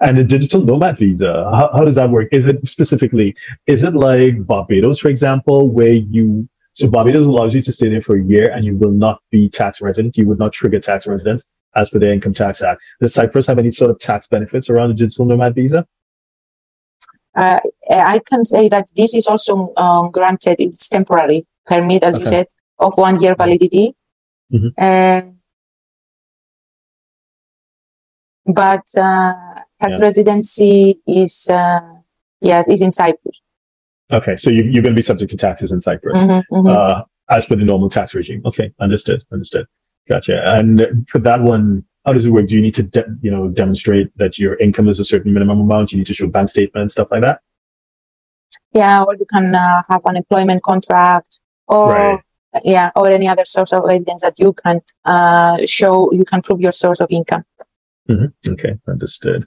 And the digital nomad visa, how, how does that work? Is it specifically, is it like Barbados, for example, where you, so Barbados allows you to stay there for a year and you will not be tax resident. You would not trigger tax residence as per the Income Tax Act. Does Cyprus have any sort of tax benefits around the digital nomad visa? Uh, I can say that this is also um, granted. It's temporary permit, as okay. you said, of one year validity. Mm-hmm. Uh, but uh, tax yeah. residency is uh, yes is in Cyprus. Okay, so you, you're going to be subject to taxes in Cyprus mm-hmm, mm-hmm. Uh, as per the normal tax regime. Okay, understood, understood. Gotcha. And for that one, how does it work? Do you need to, de- you know, demonstrate that your income is a certain minimum amount? You need to show bank statement stuff like that. Yeah, or you can uh, have an employment contract, or right. yeah, or any other source of evidence that you can uh, show. You can prove your source of income. Mm-hmm. Okay, understood.